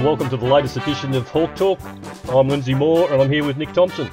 And welcome to the latest edition of Hawk Talk. I'm Lindsay Moore, and I'm here with Nick Thompson.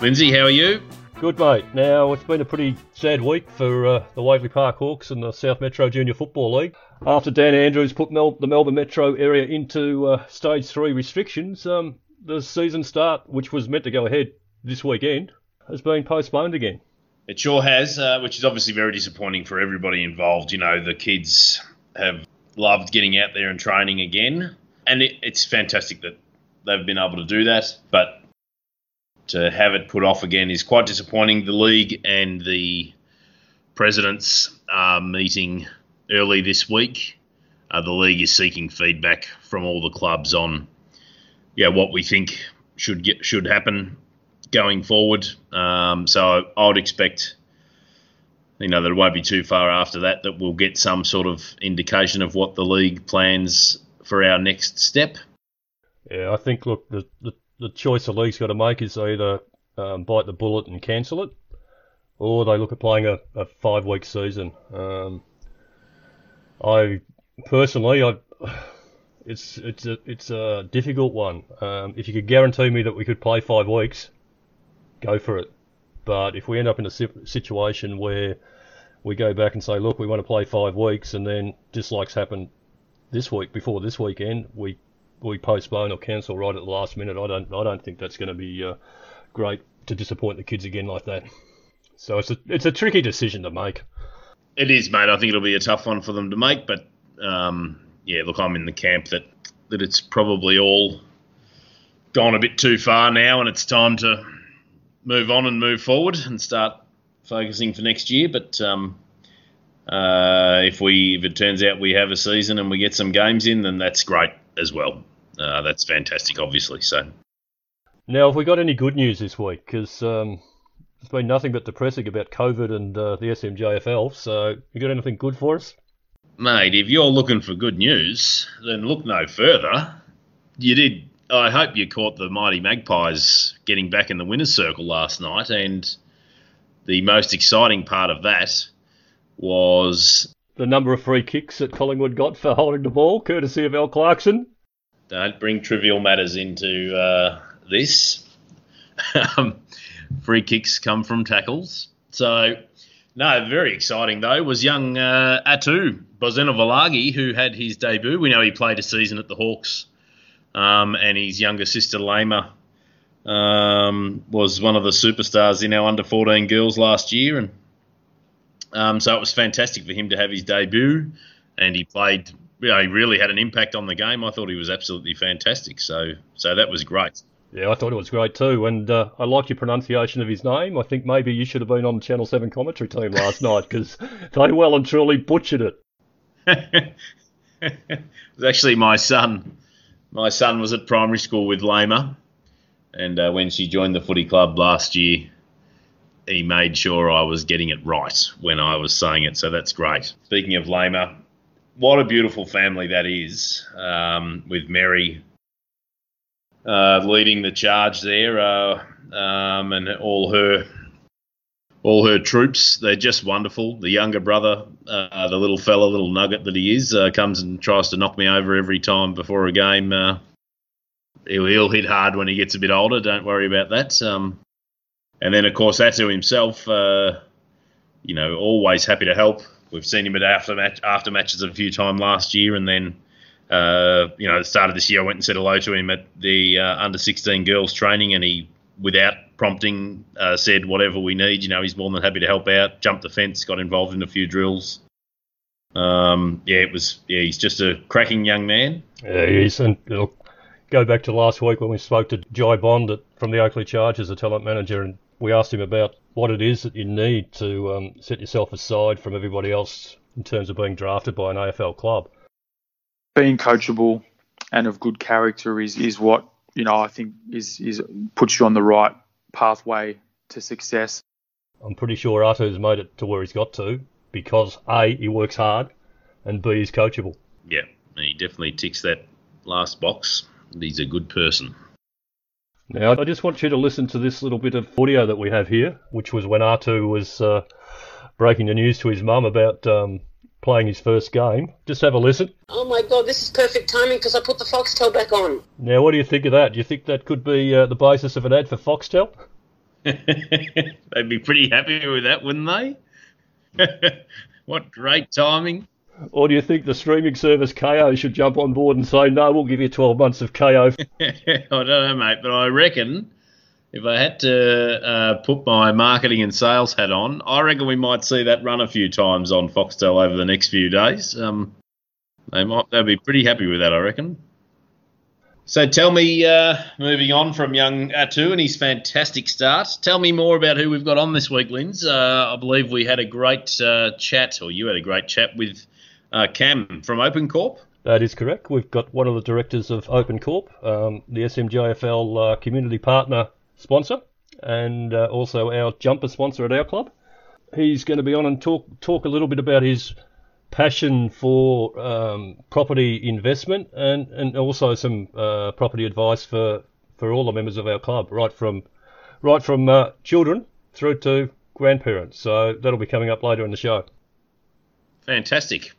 Lindsay, how are you? Good, mate. Now, it's been a pretty sad week for uh, the Waverley Park Hawks and the South Metro Junior Football League. After Dan Andrews put Mel- the Melbourne Metro area into uh, Stage 3 restrictions, um, the season start, which was meant to go ahead this weekend, has been postponed again. It sure has, uh, which is obviously very disappointing for everybody involved. You know, the kids have loved getting out there and training again, and it, it's fantastic that they've been able to do that. But to have it put off again is quite disappointing. The league and the presidents are meeting early this week. Uh, the league is seeking feedback from all the clubs on, yeah, what we think should get should happen going forward. Um, so I would expect, you know, that it won't be too far after that that we'll get some sort of indication of what the league plans for our next step. Yeah, I think, look, the, the, the choice the league's got to make is either um, bite the bullet and cancel it, or they look at playing a, a five week season. Um, I personally, I it's it's a it's a difficult one. Um, if you could guarantee me that we could play five weeks, go for it. But if we end up in a situation where we go back and say, look, we want to play five weeks, and then dislikes happen this week before this weekend, we we postpone or cancel right at the last minute. I don't I don't think that's going to be uh, great to disappoint the kids again like that. So it's a it's a tricky decision to make. It is, mate. I think it'll be a tough one for them to make, but um, yeah, look, I'm in the camp that that it's probably all gone a bit too far now, and it's time to move on and move forward and start focusing for next year. But um, uh, if we if it turns out we have a season and we get some games in, then that's great as well. Uh, that's fantastic, obviously. So now, have we got any good news this week? Because um, there's been nothing but depressing about COVID and uh, the SMJFL. So, you got anything good for us? Mate, if you're looking for good news, then look no further. You did I hope you caught the mighty Magpies getting back in the winners' circle last night, and the most exciting part of that was the number of free kicks that Collingwood got for holding the ball, courtesy of Al Clarkson. Don't bring trivial matters into uh, this. Um, free kicks come from tackles, so no, very exciting though was young uh, Atu Bosenavulagi, who had his debut. We know he played a season at the Hawks um, and his younger sister Lema um, was one of the superstars in our under 14 girls last year, and um, so it was fantastic for him to have his debut, and he played. You know, he really had an impact on the game. I thought he was absolutely fantastic. So, so that was great. Yeah, I thought it was great too, and uh, I like your pronunciation of his name. I think maybe you should have been on the Channel Seven commentary team last night because they well and truly butchered it. it was actually my son my son was at primary school with Lema, and uh, when she joined the footy club last year, he made sure I was getting it right when I was saying it. So that's great. Speaking of Lema, what a beautiful family that is, um, with Mary uh, leading the charge there, uh, um, and all her all her troops. They're just wonderful. The younger brother, uh, the little fella, little nugget that he is, uh, comes and tries to knock me over every time before a game. Uh, he'll, he'll, hit hard when he gets a bit older. Don't worry about that. Um, and then, of course, Atu himself, uh, you know, always happy to help. We've seen him at after, match, after matches a few times last year, and then. Uh, you know, at the start of this year, I went and said hello to him at the uh, under 16 girls training, and he, without prompting, uh, said whatever we need. You know, he's more than happy to help out. Jumped the fence, got involved in a few drills. Um, yeah, it was. Yeah, he's just a cracking young man. Yeah, he is. And look, go back to last week when we spoke to Jai Bond at, from the Oakleigh Chargers, the talent manager, and we asked him about what it is that you need to um, set yourself aside from everybody else in terms of being drafted by an AFL club. Being coachable and of good character is, is what you know I think is is puts you on the right pathway to success. I'm pretty sure Atu's made it to where he's got to because A, he works hard, and B, he's coachable. Yeah, he definitely ticks that last box. He's a good person. Now, I just want you to listen to this little bit of audio that we have here, which was when Atu was uh, breaking the news to his mum about um, playing his first game. Just have a listen. Oh my God, this is perfect timing because I put the Foxtel back on. Now, what do you think of that? Do you think that could be uh, the basis of an ad for Foxtel? They'd be pretty happy with that, wouldn't they? what great timing. Or do you think the streaming service Kayo should jump on board and say, no, we'll give you 12 months of Kayo? I don't know, mate, but I reckon if I had to uh, put my marketing and sales hat on, I reckon we might see that run a few times on Foxtel over the next few days. Um, they might they'll be pretty happy with that, I reckon. So tell me, uh, moving on from young Atu and his fantastic start, tell me more about who we've got on this week, Linz. Uh, I believe we had a great uh, chat, or you had a great chat with uh, Cam from OpenCorp. That is correct. We've got one of the directors of OpenCorp, um, the SMJFL uh, community partner sponsor, and uh, also our jumper sponsor at our club. He's going to be on and talk talk a little bit about his passion for um, property investment and, and also some uh, property advice for, for all the members of our club, right from right from uh, children through to grandparents. So that'll be coming up later in the show. Fantastic.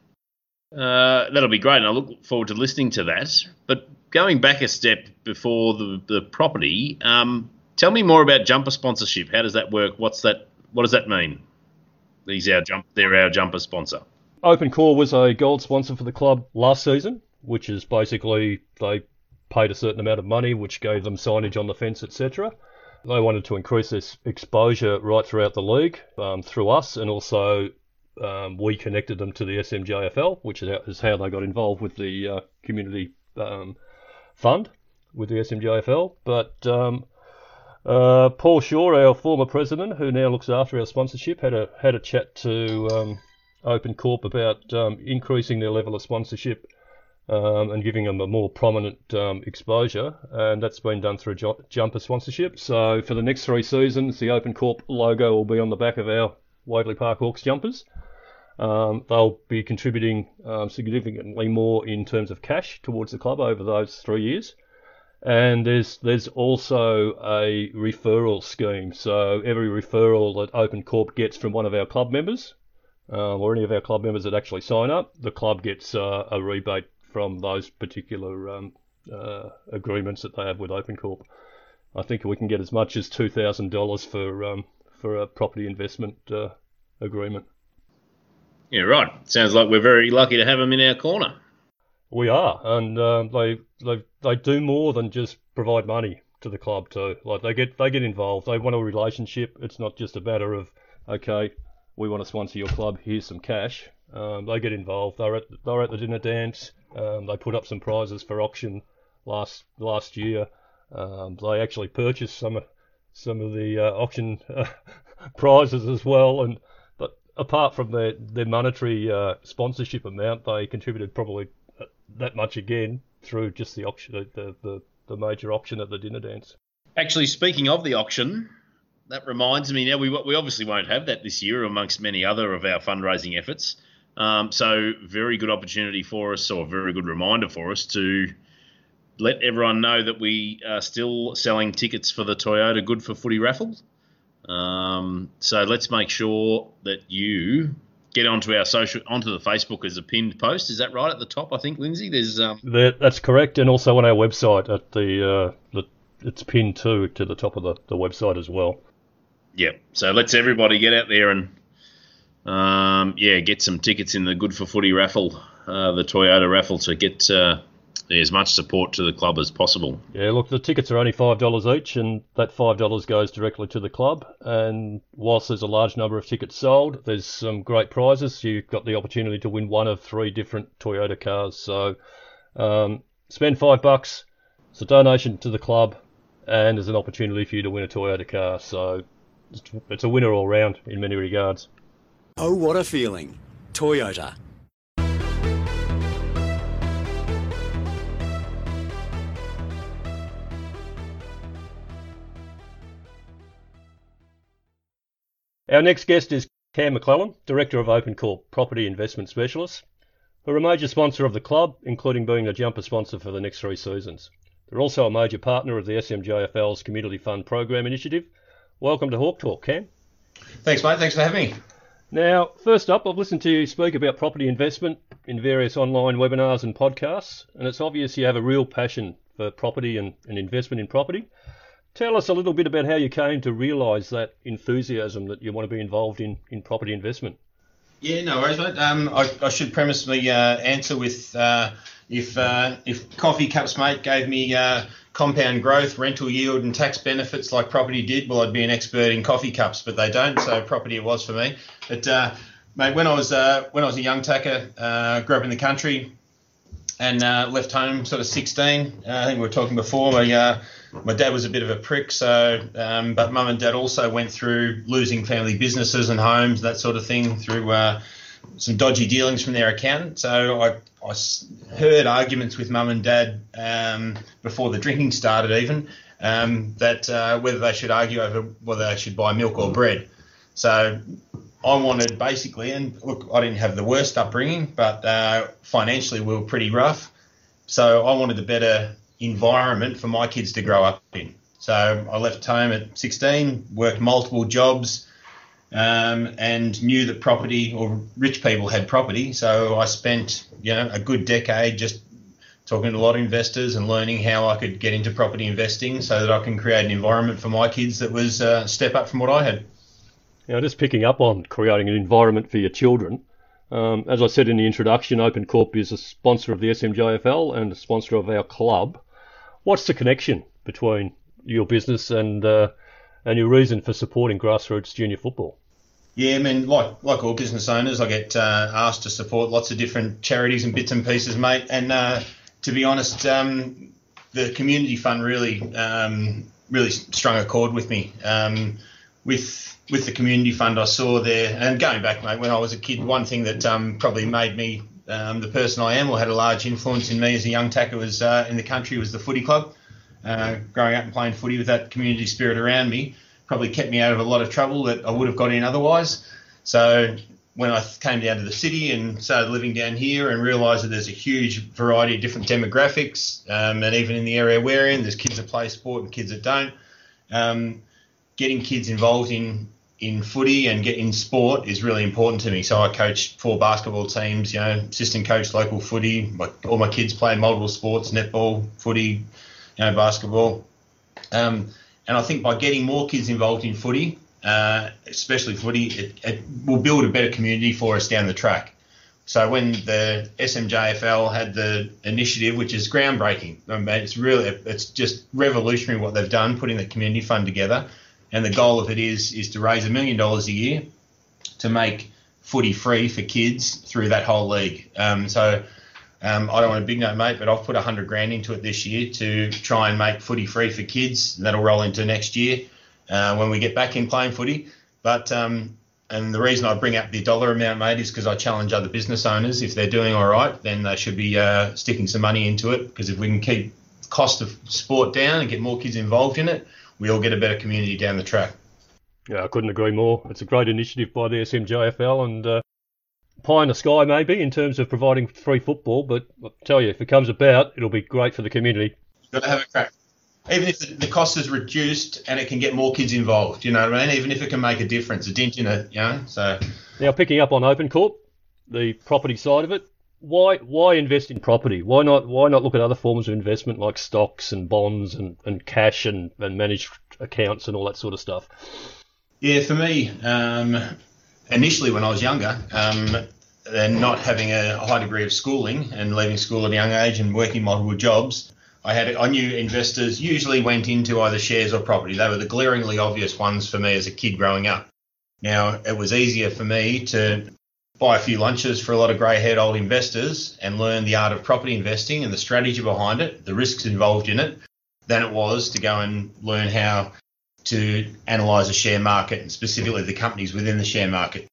Uh, that'll be great, and I look forward to listening to that. But going back a step before the, the property, um, tell me more about jumper sponsorship. How does that work? What's that? What does that mean? These our jump. They're our jumper sponsor. OpenCorp was a gold sponsor for the club last season, which is basically they paid a certain amount of money, which gave them signage on the fence, etc. They wanted to increase this exposure right throughout the league um, through us, and also um, we connected them to the SMJFL, which is how they got involved with the uh, community um, fund with the SMJFL. But um, uh, Paul Shaw, our former president, who now looks after our sponsorship, had a had a chat to um, OpenCorp about um, increasing their level of sponsorship um, and giving them a more prominent exposure, and that's been done through jumper sponsorship. So for the next three seasons, the OpenCorp logo will be on the back of our Waverley Park Hawks jumpers. Um, they'll be contributing um, significantly more in terms of cash towards the club over those three years. And there's there's also a referral scheme. So every referral that OpenCorp gets from one of our club members, um, or any of our club members that actually sign up, the club gets uh, a rebate from those particular um, uh, agreements that they have with OpenCorp. I think we can get as much as two thousand dollars for um, for a property investment uh, agreement. Yeah, right. Sounds like we're very lucky to have them in our corner. We are, and uh, they they they do more than just provide money to the club too. Like they get they get involved. They want a relationship. It's not just a matter of okay, we want to sponsor your club. Here's some cash. Um, they get involved. They're at they're at the dinner dance. Um, they put up some prizes for auction last last year. Um, they actually purchased some some of the uh, auction uh, prizes as well. And apart from their their monetary uh, sponsorship amount, they contributed probably uh, that much again through just the auction, the, the the major auction at the dinner dance. Actually, speaking of the auction, that reminds me now we we obviously won't have that this year amongst many other of our fundraising efforts. Um, so very good opportunity for us, or a very good reminder for us to let everyone know that we are still selling tickets for the Toyota Good for Footy raffle. Um, so let's make sure that you get onto our social onto the Facebook as a pinned post. Is that right at the top? I think Lindsay. There's um... that, that's correct, and also on our website at the uh, the it's pinned too to the top of the, the website as well. Yeah. So let's everybody get out there and um, yeah, get some tickets in the Good for Footy raffle, uh, the Toyota raffle, to get uh, as much support to the club as possible. Yeah, look, the tickets are only five dollars each, and that five dollars goes directly to the club. And whilst there's a large number of tickets sold, there's some great prizes. You've got the opportunity to win one of three different Toyota cars. So um, spend five bucks. It's a donation to the club, and there's an opportunity for you to win a Toyota car. So it's a winner all round in many regards. Oh, what a feeling! Toyota. Our next guest is Cam McLellan, Director of OpenCorp Property Investment Specialists, who are a major sponsor of the club, including being a jumper sponsor for the next three seasons. They're also a major partner of the SMJFL's Community Fund Program Initiative Welcome to Hawk Talk, Cam. Thanks, mate. Thanks for having me. Now, first up, I've listened to you speak about property investment in various online webinars and podcasts, and it's obvious you have a real passion for property and, and investment in property. Tell us a little bit about how you came to realise that enthusiasm that you want to be involved in, in property investment. Yeah, no worries, mate. Um, I, I, should premise my uh, answer with uh, if uh, if Coffee Cups, mate, gave me uh, compound growth, rental yield, and tax benefits like property did, well, I'd be an expert in coffee cups, but they don't. So property it was for me. But uh, mate, when I was uh, when I was a young tacker, grew up in the country, and left home sort of 16. I think we were talking before. My my dad was a bit of a prick, so um, but mum and dad also went through losing family businesses and homes, that sort of thing, through uh, some dodgy dealings from their accountant. So I, I heard arguments with mum and dad um, before the drinking started, even um, that uh, whether they should argue over whether they should buy milk or bread. So I wanted basically, and look, I didn't have the worst upbringing, but uh, financially we were pretty rough. So I wanted a better environment for my kids to grow up in. So I left home at 16, worked multiple jobs, um, and knew that property or rich people had property. So I spent you know a good decade just talking to a lot of investors and learning how I could get into property investing so that I can create an environment for my kids that was a step up from what I had. Now, just picking up on creating an environment for your children. Um, as I said in the introduction, OpenCorp is a sponsor of the SMJFL and a sponsor of our club. What's the connection between your business and uh, and your reason for supporting grassroots junior football? Yeah, I mean, like like all business owners, I get uh, asked to support lots of different charities and bits and pieces, mate. And uh, to be honest, um, the community fund really um, really strung a chord with me. Um, with with the community fund, I saw there, and going back, mate, when I was a kid, one thing that um, probably made me um, the person I am, or had a large influence in me as a young tacker, was uh, in the country was the footy club. Uh, growing up and playing footy with that community spirit around me probably kept me out of a lot of trouble that I would have got in otherwise. So when I came down to the city and started living down here and realised that there's a huge variety of different demographics, um, and even in the area we're in, there's kids that play sport and kids that don't. Um, getting kids involved in in footy and get in sport is really important to me. So I coach four basketball teams, you know, assistant coach local footy. My, all my kids play multiple sports, netball, footy, you know, basketball. Um, and I think by getting more kids involved in footy, uh, especially footy, it, it, will build a better community for us down the track. So when the SMJFL had the initiative, which is groundbreaking, I mean, it's really it's just revolutionary what they've done, putting the community fund together and the goal of it is is to raise a million dollars a year to make footy free for kids through that whole league. Um, so um, I don't want a big note, mate, but I've put hundred grand into it this year to try and make footy free for kids. That'll roll into next year uh, when we get back in playing footy. But um, and the reason I bring up the dollar amount, mate, is because I challenge other business owners. If they're doing all right, then they should be uh, sticking some money into it. Because if we can keep cost of sport down and get more kids involved in it, we all get a better community down the track. Yeah, I couldn't agree more. It's a great initiative by the SMJFL and uh, pie in the sky maybe in terms of providing free football, but I tell you, if it comes about, it'll be great for the community. You've got to have a crack. Even if the cost is reduced and it can get more kids involved, you know what I mean? Even if it can make a difference, a dent in it, you know. So now picking up on OpenCorp, the property side of it, why why invest in property? Why not why not look at other forms of investment like stocks and bonds and, and cash and, and managed accounts and all that sort of stuff? Yeah, for me, um, initially when I was younger, um, and not having a high degree of schooling and leaving school at a young age and working multiple jobs, I had I knew investors usually went into either shares or property. They were the glaringly obvious ones for me as a kid growing up. Now it was easier for me to buy a few lunches for a lot of grey haired old investors and learn the art of property investing and the strategy behind it, the risks involved in it, than it was to go and learn how to analyse a share market and specifically the companies within the share market.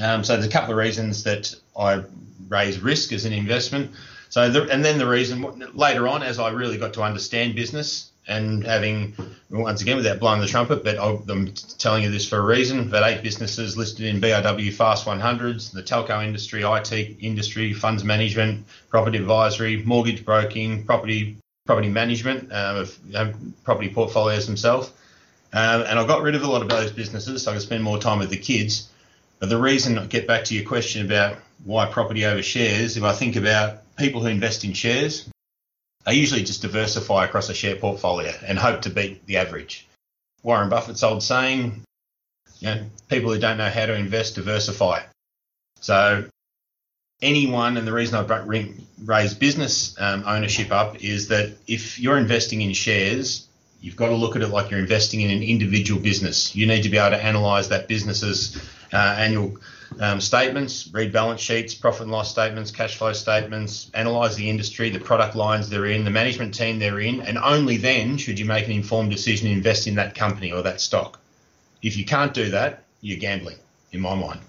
Um, so there's a couple of reasons that I raise risk as an investment. So the, and then the reason later on, as I really got to understand business and having, once again, without blowing the trumpet, but I'm telling you this for a reason, but eight businesses listed in BRW Fast 100s, the telco industry, IT industry, funds management, property advisory, mortgage broking, property property management um, of property portfolios themselves. Um, and I got rid of a lot of those businesses so I could spend more time with the kids. But the reason I get back to your question about why property over shares, if I think about people who invest in shares, they usually just diversify across a share portfolio and hope to beat the average. Warren Buffett's old saying, you know, people who don't know how to invest diversify. So anyone, and the reason I raise business um, ownership up is that if you're investing in shares, you've got to look at it like you're investing in an individual business. You need to be able to analyse that business's uh, annual um, statements, read balance sheets, profit and loss statements, cash flow statements, analyse the industry, the product lines they're in, the management team they're in, and only then should you make an informed decision to invest in that company or that stock. If you can't do that, you're gambling, in my mind.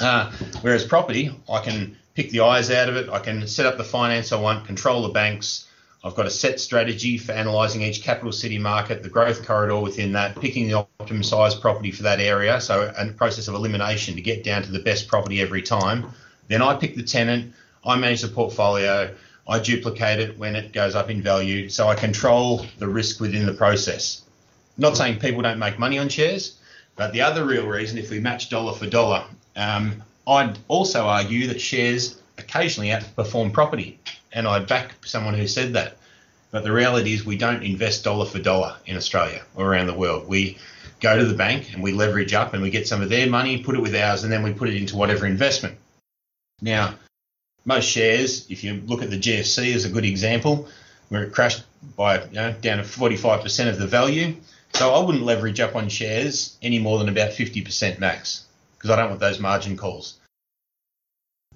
Uh, whereas property, I can pick the eyes out of it, I can set up the finance I want, control the banks, I've got a set strategy for analysing each capital city market, the growth corridor within that, picking the optimum size property for that area. So a process of elimination to get down to the best property every time. Then I pick the tenant, I manage the portfolio, I duplicate it when it goes up in value. So I control the risk within the process. Not saying people don't make money on shares, but the other real reason, if we match dollar for dollar, um, I'd also argue that shares occasionally outperform property and I back someone who said that. But the reality is, we don't invest dollar for dollar in Australia or around the world. We go to the bank and we leverage up and we get some of their money, put it with ours, and then we put it into whatever investment. Now, most shares, if you look at the GFC as a good example, where it crashed by you know, down to 45% of the value. So I wouldn't leverage up on shares any more than about 50% max because I don't want those margin calls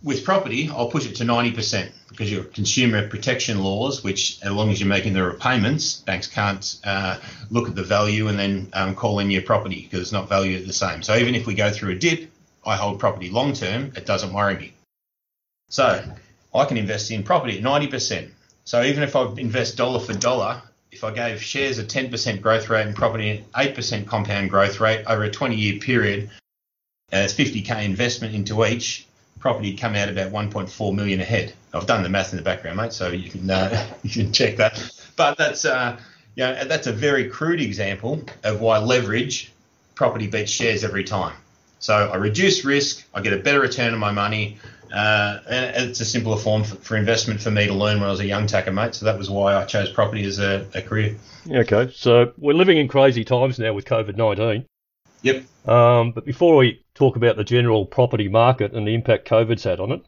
with property, I'll push it to 90% because your consumer protection laws, which as long as you're making the repayments, banks can't uh, look at the value and then um, call in your property because it's not valued the same. So even if we go through a dip, I hold property long term, it doesn't worry me. So I can invest in property at 90%. So even if I invest dollar for dollar, if I gave shares a 10% growth rate and property an 8% compound growth rate over a 20 year period, as 50k investment into each, property come out about 1.4 million ahead. I've done the math in the background, mate, so you can uh, you can check that. But that's uh, you know that's a very crude example of why leverage property beats shares every time. So I reduce risk, I get a better return on my money, uh, and it's a simpler form for, for, investment for me to learn when I was a young tacker, mate. So that was why I chose property as a, a career. Okay, so we're living in crazy times now with COVID 19. Yep. Um, but before we talk about the general property market and the impact COVID's had on it,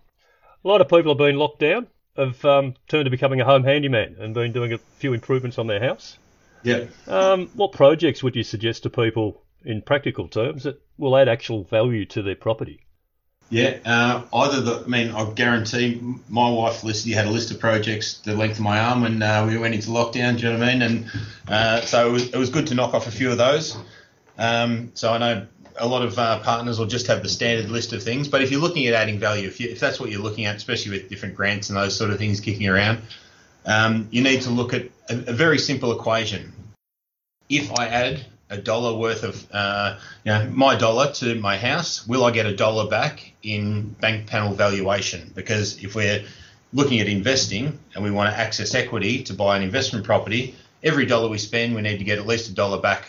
a lot of people have been locked down, have um, turned to becoming a home handyman and been doing a few improvements on their house. Yeah. Um, what projects would you suggest to people in practical terms that will add actual value to their property? Yeah, uh, either the, I mean, I guarantee my wife listed, had a list of projects the length of my arm when uh, we went into lockdown, do you know what I mean? And uh, so it was, it was good to knock off a few of those. Um, so I know a lot of uh, partners will just have the standard list of things. But if you're looking at adding value, if, you, if that's what you're looking at, especially with different grants and those sort of things kicking around, um, you need to look at a, a, very simple equation. If I add a dollar worth of uh, you know, my dollar to my house, will I get a dollar back in bank panel valuation? Because if we're looking at investing and we want to access equity to buy an investment property, every dollar we spend, we need to get at least a dollar back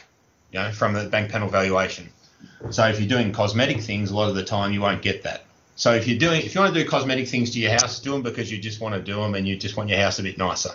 you know, from the bank panel valuation. So if you're doing cosmetic things, a lot of the time you won't get that. So if you're doing, if you want to do cosmetic things to your house, do them because you just want to do them and you just want your house a bit nicer.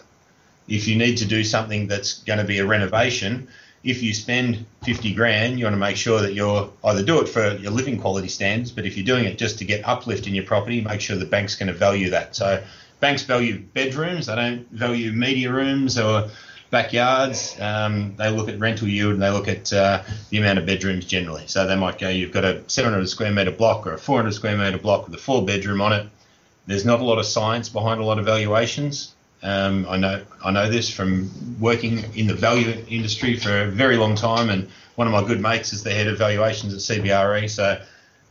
If you need to do something that's going to be a renovation, if you spend 50 grand, you want to make sure that you're either do it for your living quality standards, but if you're doing it just to get uplift in your property, make sure the bank's going to value that. So banks value bedrooms, they don't value media rooms or backyards. Um, they look at rental yield and they look at uh, the amount of bedrooms generally. So they might go, you've got a 700 square metre block or a 400 square metre block with a four bedroom on it. There's not a lot of science behind a lot of valuations. Um, I know I know this from working in the value industry for a very long time, and one of my good mates is the head of valuations at CBRE. So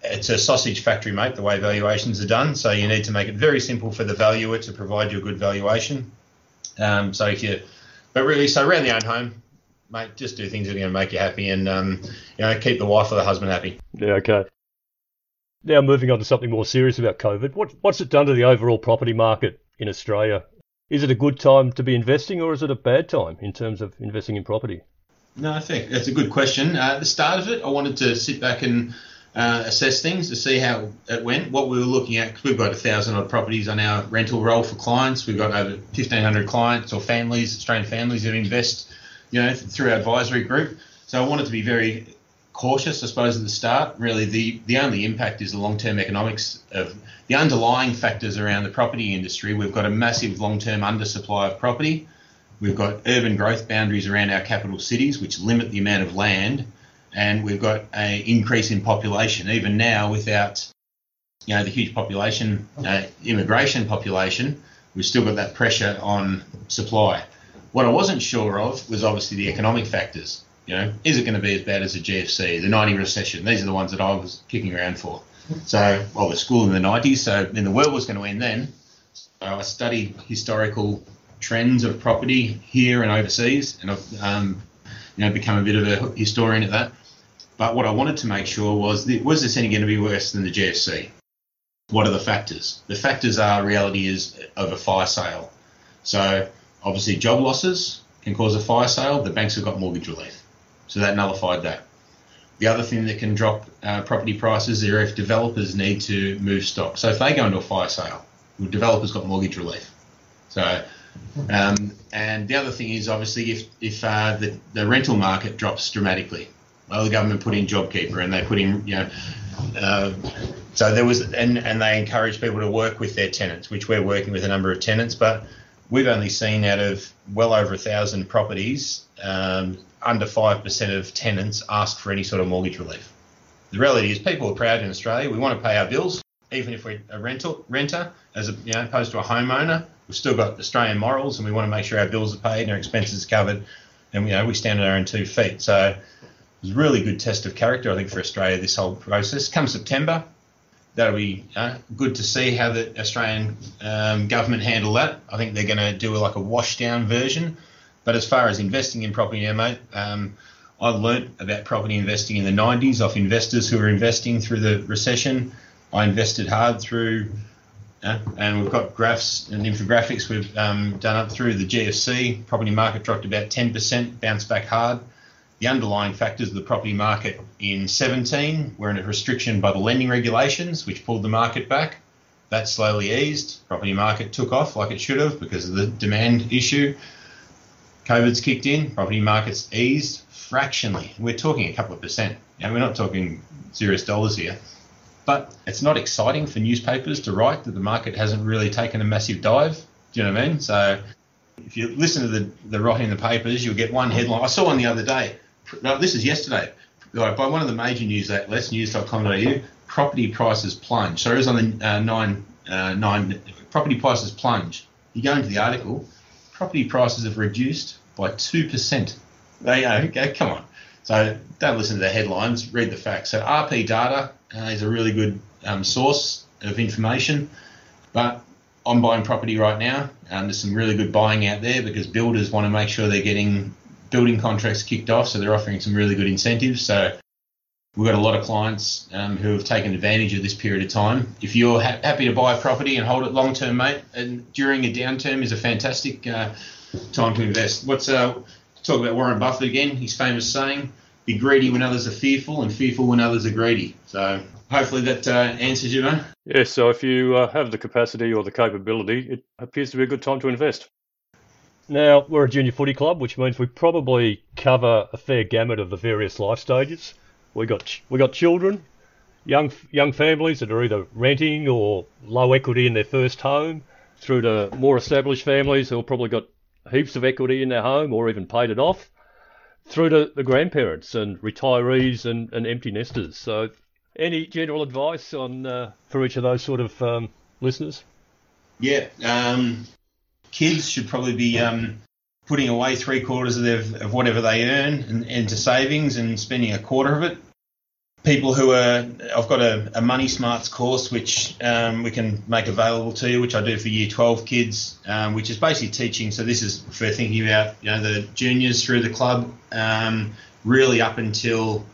it's a sausage factory, mate. The way valuations are done, so you need to make it very simple for the valuer to provide you a good valuation. Um, so if you but really, so around the own home, mate, just do things that are going to make you happy and um, you know keep the wife or the husband happy. Yeah, okay. Now moving on to something more serious about COVID. What, what's it done to the overall property market in Australia? Is it a good time to be investing, or is it a bad time in terms of investing in property? No, I think that's a good question. Uh, at the start of it, I wanted to sit back and uh, assess things to see how it went. What we were looking at, because we've got a thousand odd properties on our rental roll for clients. We've got over 1,500 clients or families, Australian families that invest, you know, through our advisory group. So I wanted to be very cautious, I suppose, at the start. Really, the, the only impact is the long term economics of the underlying factors around the property industry. We've got a massive long term undersupply of property. We've got urban growth boundaries around our capital cities, which limit the amount of land, and we've got an increase in population. Even now, without you know the huge population, uh, immigration population, we've still got that pressure on supply. What I wasn't sure of was obviously the economic factors. You know, is it going to be as bad as the GFC, the 90 recession? These are the ones that I was kicking around for. So, well, I was school in the 90s, so then the world was going to end then. So I studied historical trends of property here and overseas, and I've um, you know become a bit of a historian at that. But what I wanted to make sure was that, was this any going to be worse than the GFC? What are the factors? The factors are reality is of a fire sale. So obviously job losses can cause a fire sale. The banks have got mortgage relief, so that nullified that. The other thing that can drop uh, property prices is if developers need to move stock. So if they go into a fire sale, the developers got mortgage relief. So um, and the other thing is obviously if if uh, the the rental market drops dramatically, well the government put in JobKeeper and they put in you know. Uh, so there was, and, and they encourage people to work with their tenants, which we're working with a number of tenants, but we've only seen out of well over a thousand properties, um, under 5% of tenants ask for any sort of mortgage relief. The reality is people are proud in Australia. We want to pay our bills, even if we're a rental renter, as a, you know, opposed to a homeowner. We've still got Australian morals, and we want to make sure our bills are paid and our expenses are covered, and you know we stand on our own two feet. So it was a really good test of character, I think, for Australia this whole process. Come September, that'll be uh, good to see how the Australian um, government handle that. I think they're going to do like a wash down version. But as far as investing in property now, mate, um, I learnt about property investing in the 90s off investors who were investing through the recession. I invested hard through yeah, and we've got graphs and infographics we've um, done up through the GFC. Property market dropped about 10%, bounced back hard. The underlying factors of the property market in 17 were in a restriction by the lending regulations, which pulled the market back. That slowly eased. Property market took off like it should have because of the demand issue. COVID's kicked in. Property markets eased fractionally. We're talking a couple of percent. And we're not talking serious dollars here. But it's not exciting for newspapers to write that the market hasn't really taken a massive dive. Do you know what I mean? So if you listen to the, the writing in the papers, you'll get one headline. I saw one the other day. No, this is yesterday. By one of the major news outlets, news.com.au, property prices plunge. So it was on the uh, nine, uh, nine, property prices plunge. You go into the article, property prices have reduced by 2%. They okay, come on. So don't listen to the headlines, read the facts. So RP data uh, is a really good um, source of information. But I'm buying property right now. Um, there's some really good buying out there because builders want to make sure they're getting building contracts kicked off, so they're offering some really good incentives. So we've got a lot of clients um, who have taken advantage of this period of time. If you're ha- happy to buy a property and hold it long term, mate, and during a downturn is a fantastic uh, time to invest. What's uh, talk about Warren Buffett again? His famous saying: be greedy when others are fearful and fearful when others are greedy. So hopefully that uh, answers you, man. Yeah, so if you uh, have the capacity or the capability, it appears to be a good time to invest. Now, we're a junior footy club, which means we probably cover a fair gamut of the various life stages. We got we got children, young young families that are either renting or low equity in their first home, through to more established families who have probably got heaps of equity in their home or even paid it off through to the grandparents and retirees and, and empty nesters. So, any general advice on uh, for each of those sort of um, listeners? Yeah, um, kids should probably be um, putting away three quarters of, their, of whatever they earn into savings and spending a quarter of it people who are, I've got a, a Money Smarts course which um, we can make available to you, which I do for Year 12 kids, um, which is basically teaching. So this is for thinking about you know the juniors through the club, um, really up until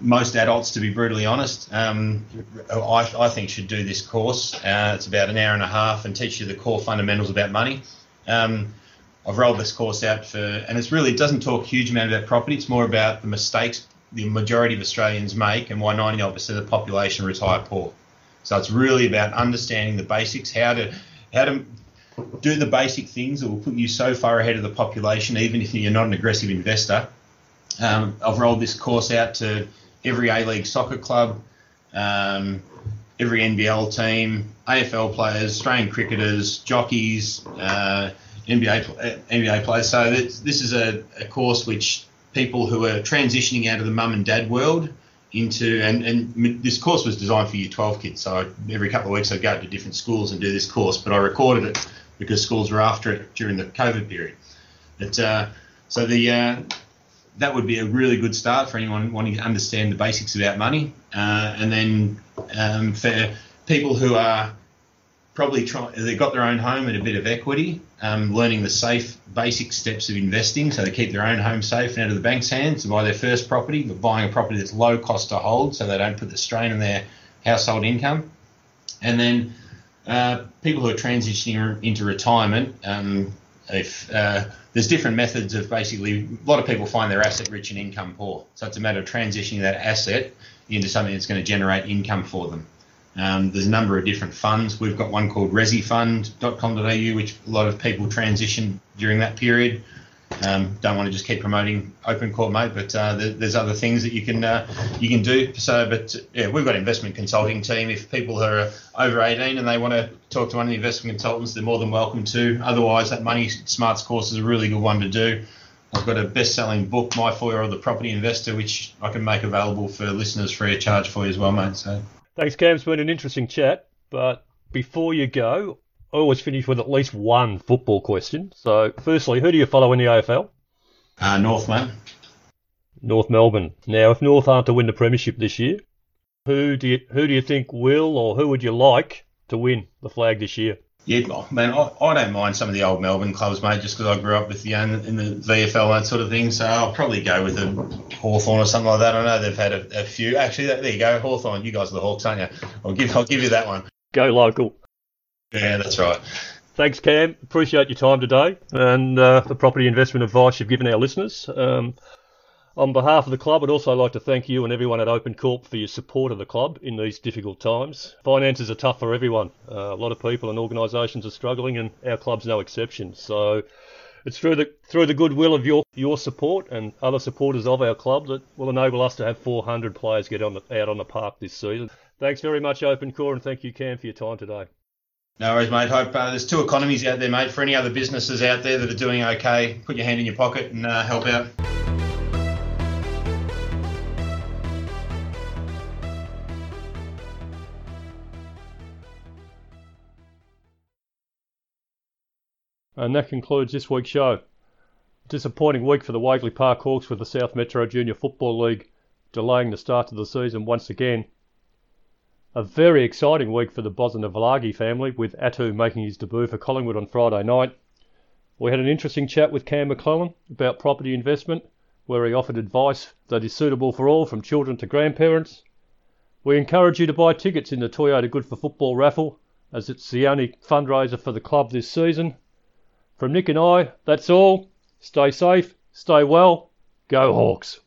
most adults, to be brutally honest, um, I, I, think should do this course. Uh, it's about an hour and a half and teach you the core fundamentals about money. Um, I've rolled this course out for, and it's really it doesn't talk huge amount about property. It's more about the mistakes the majority of Australians make and why 99% of the population retire poor. So it's really about understanding the basics, how to how to do the basic things that will put you so far ahead of the population, even if you're not an aggressive investor. Um, I've rolled this course out to every A League soccer club, um, every NBL team, AFL players, Australian cricketers, jockeys, uh, NBA NBA players. So this, this is a, a course which people who are transitioning out of the mum and dad world into and, and this course was designed for year 12 kids so every couple of weeks I'd go to different schools and do this course but I recorded it because schools were after it during the COVID period. But, uh, so the uh, that would be a really good start for anyone wanting to understand the basics about money uh, and then um, for people who are probably try, they've got their own home and a bit of equity, um, learning the safe basic steps of investing so they keep their own home safe and out of the bank's hands to buy their first property, but buying a property that's low cost to hold so they don't put the strain on their household income. And then uh, people who are transitioning into retirement, um, if uh, there's different methods of basically, a lot of people find they're asset rich and income poor. So it's a matter of transitioning that asset into something that's going to generate income for them. Um, there's a number of different funds. We've got one called resifund.com.au, which a lot of people transition during that period. Um, don't want to just keep promoting OpenCorp, mate, but uh, there's other things that you can uh, you can do. So, but yeah, we've got an investment consulting team. If people are over 18 and they want to talk to one of the investment consultants, they're more than welcome to. Otherwise, that Money Smarts course is a really good one to do. I've got a best-selling book, My Four Year of the Property Investor, which I can make available for listeners free of charge for you as well, mate. So. Thanks, Cam. It's been an interesting chat. But before you go, I always finish with at least one football question. So, firstly, who do you follow in the AFL? Uh, North, mate. North Melbourne. Now, if North aren't to win the premiership this year, who do you who do you think will, or who would you like to win the flag this year? Yeah, man, I, I don't mind some of the old Melbourne clubs, mate, just because I grew up with the in the VFL and that sort of thing. So I'll probably go with a Hawthorn or something like that. I know they've had a, a few. Actually, there you go, Hawthorn. You guys are the Hawks, aren't you? I'll give I'll give you that one. Go local. Yeah, that's right. Thanks, Cam. Appreciate your time today and uh, the property investment advice you've given our listeners. Um, on behalf of the club, I'd also like to thank you and everyone at OpenCorp for your support of the club in these difficult times. Finances are tough for everyone. Uh, a lot of people and organisations are struggling, and our club's no exception. So it's through the through the goodwill of your your support and other supporters of our club that will enable us to have 400 players get on the, out on the park this season. Thanks very much, OpenCorp, and thank you, Cam, for your time today. No worries, mate. Hope uh, there's two economies out there, mate. For any other businesses out there that are doing okay, put your hand in your pocket and uh, help out. And that concludes this week's show. Disappointing week for the Waverley Park Hawks with the South Metro Junior Football League delaying the start of the season once again. A very exciting week for the Bosnian family with Atu making his debut for Collingwood on Friday night. We had an interesting chat with Cam McLellan about property investment, where he offered advice that is suitable for all from children to grandparents. We encourage you to buy tickets in the Toyota Good for Football raffle, as it's the only fundraiser for the club this season. From Nick and I, that's all. Stay safe, stay well, go Hawks.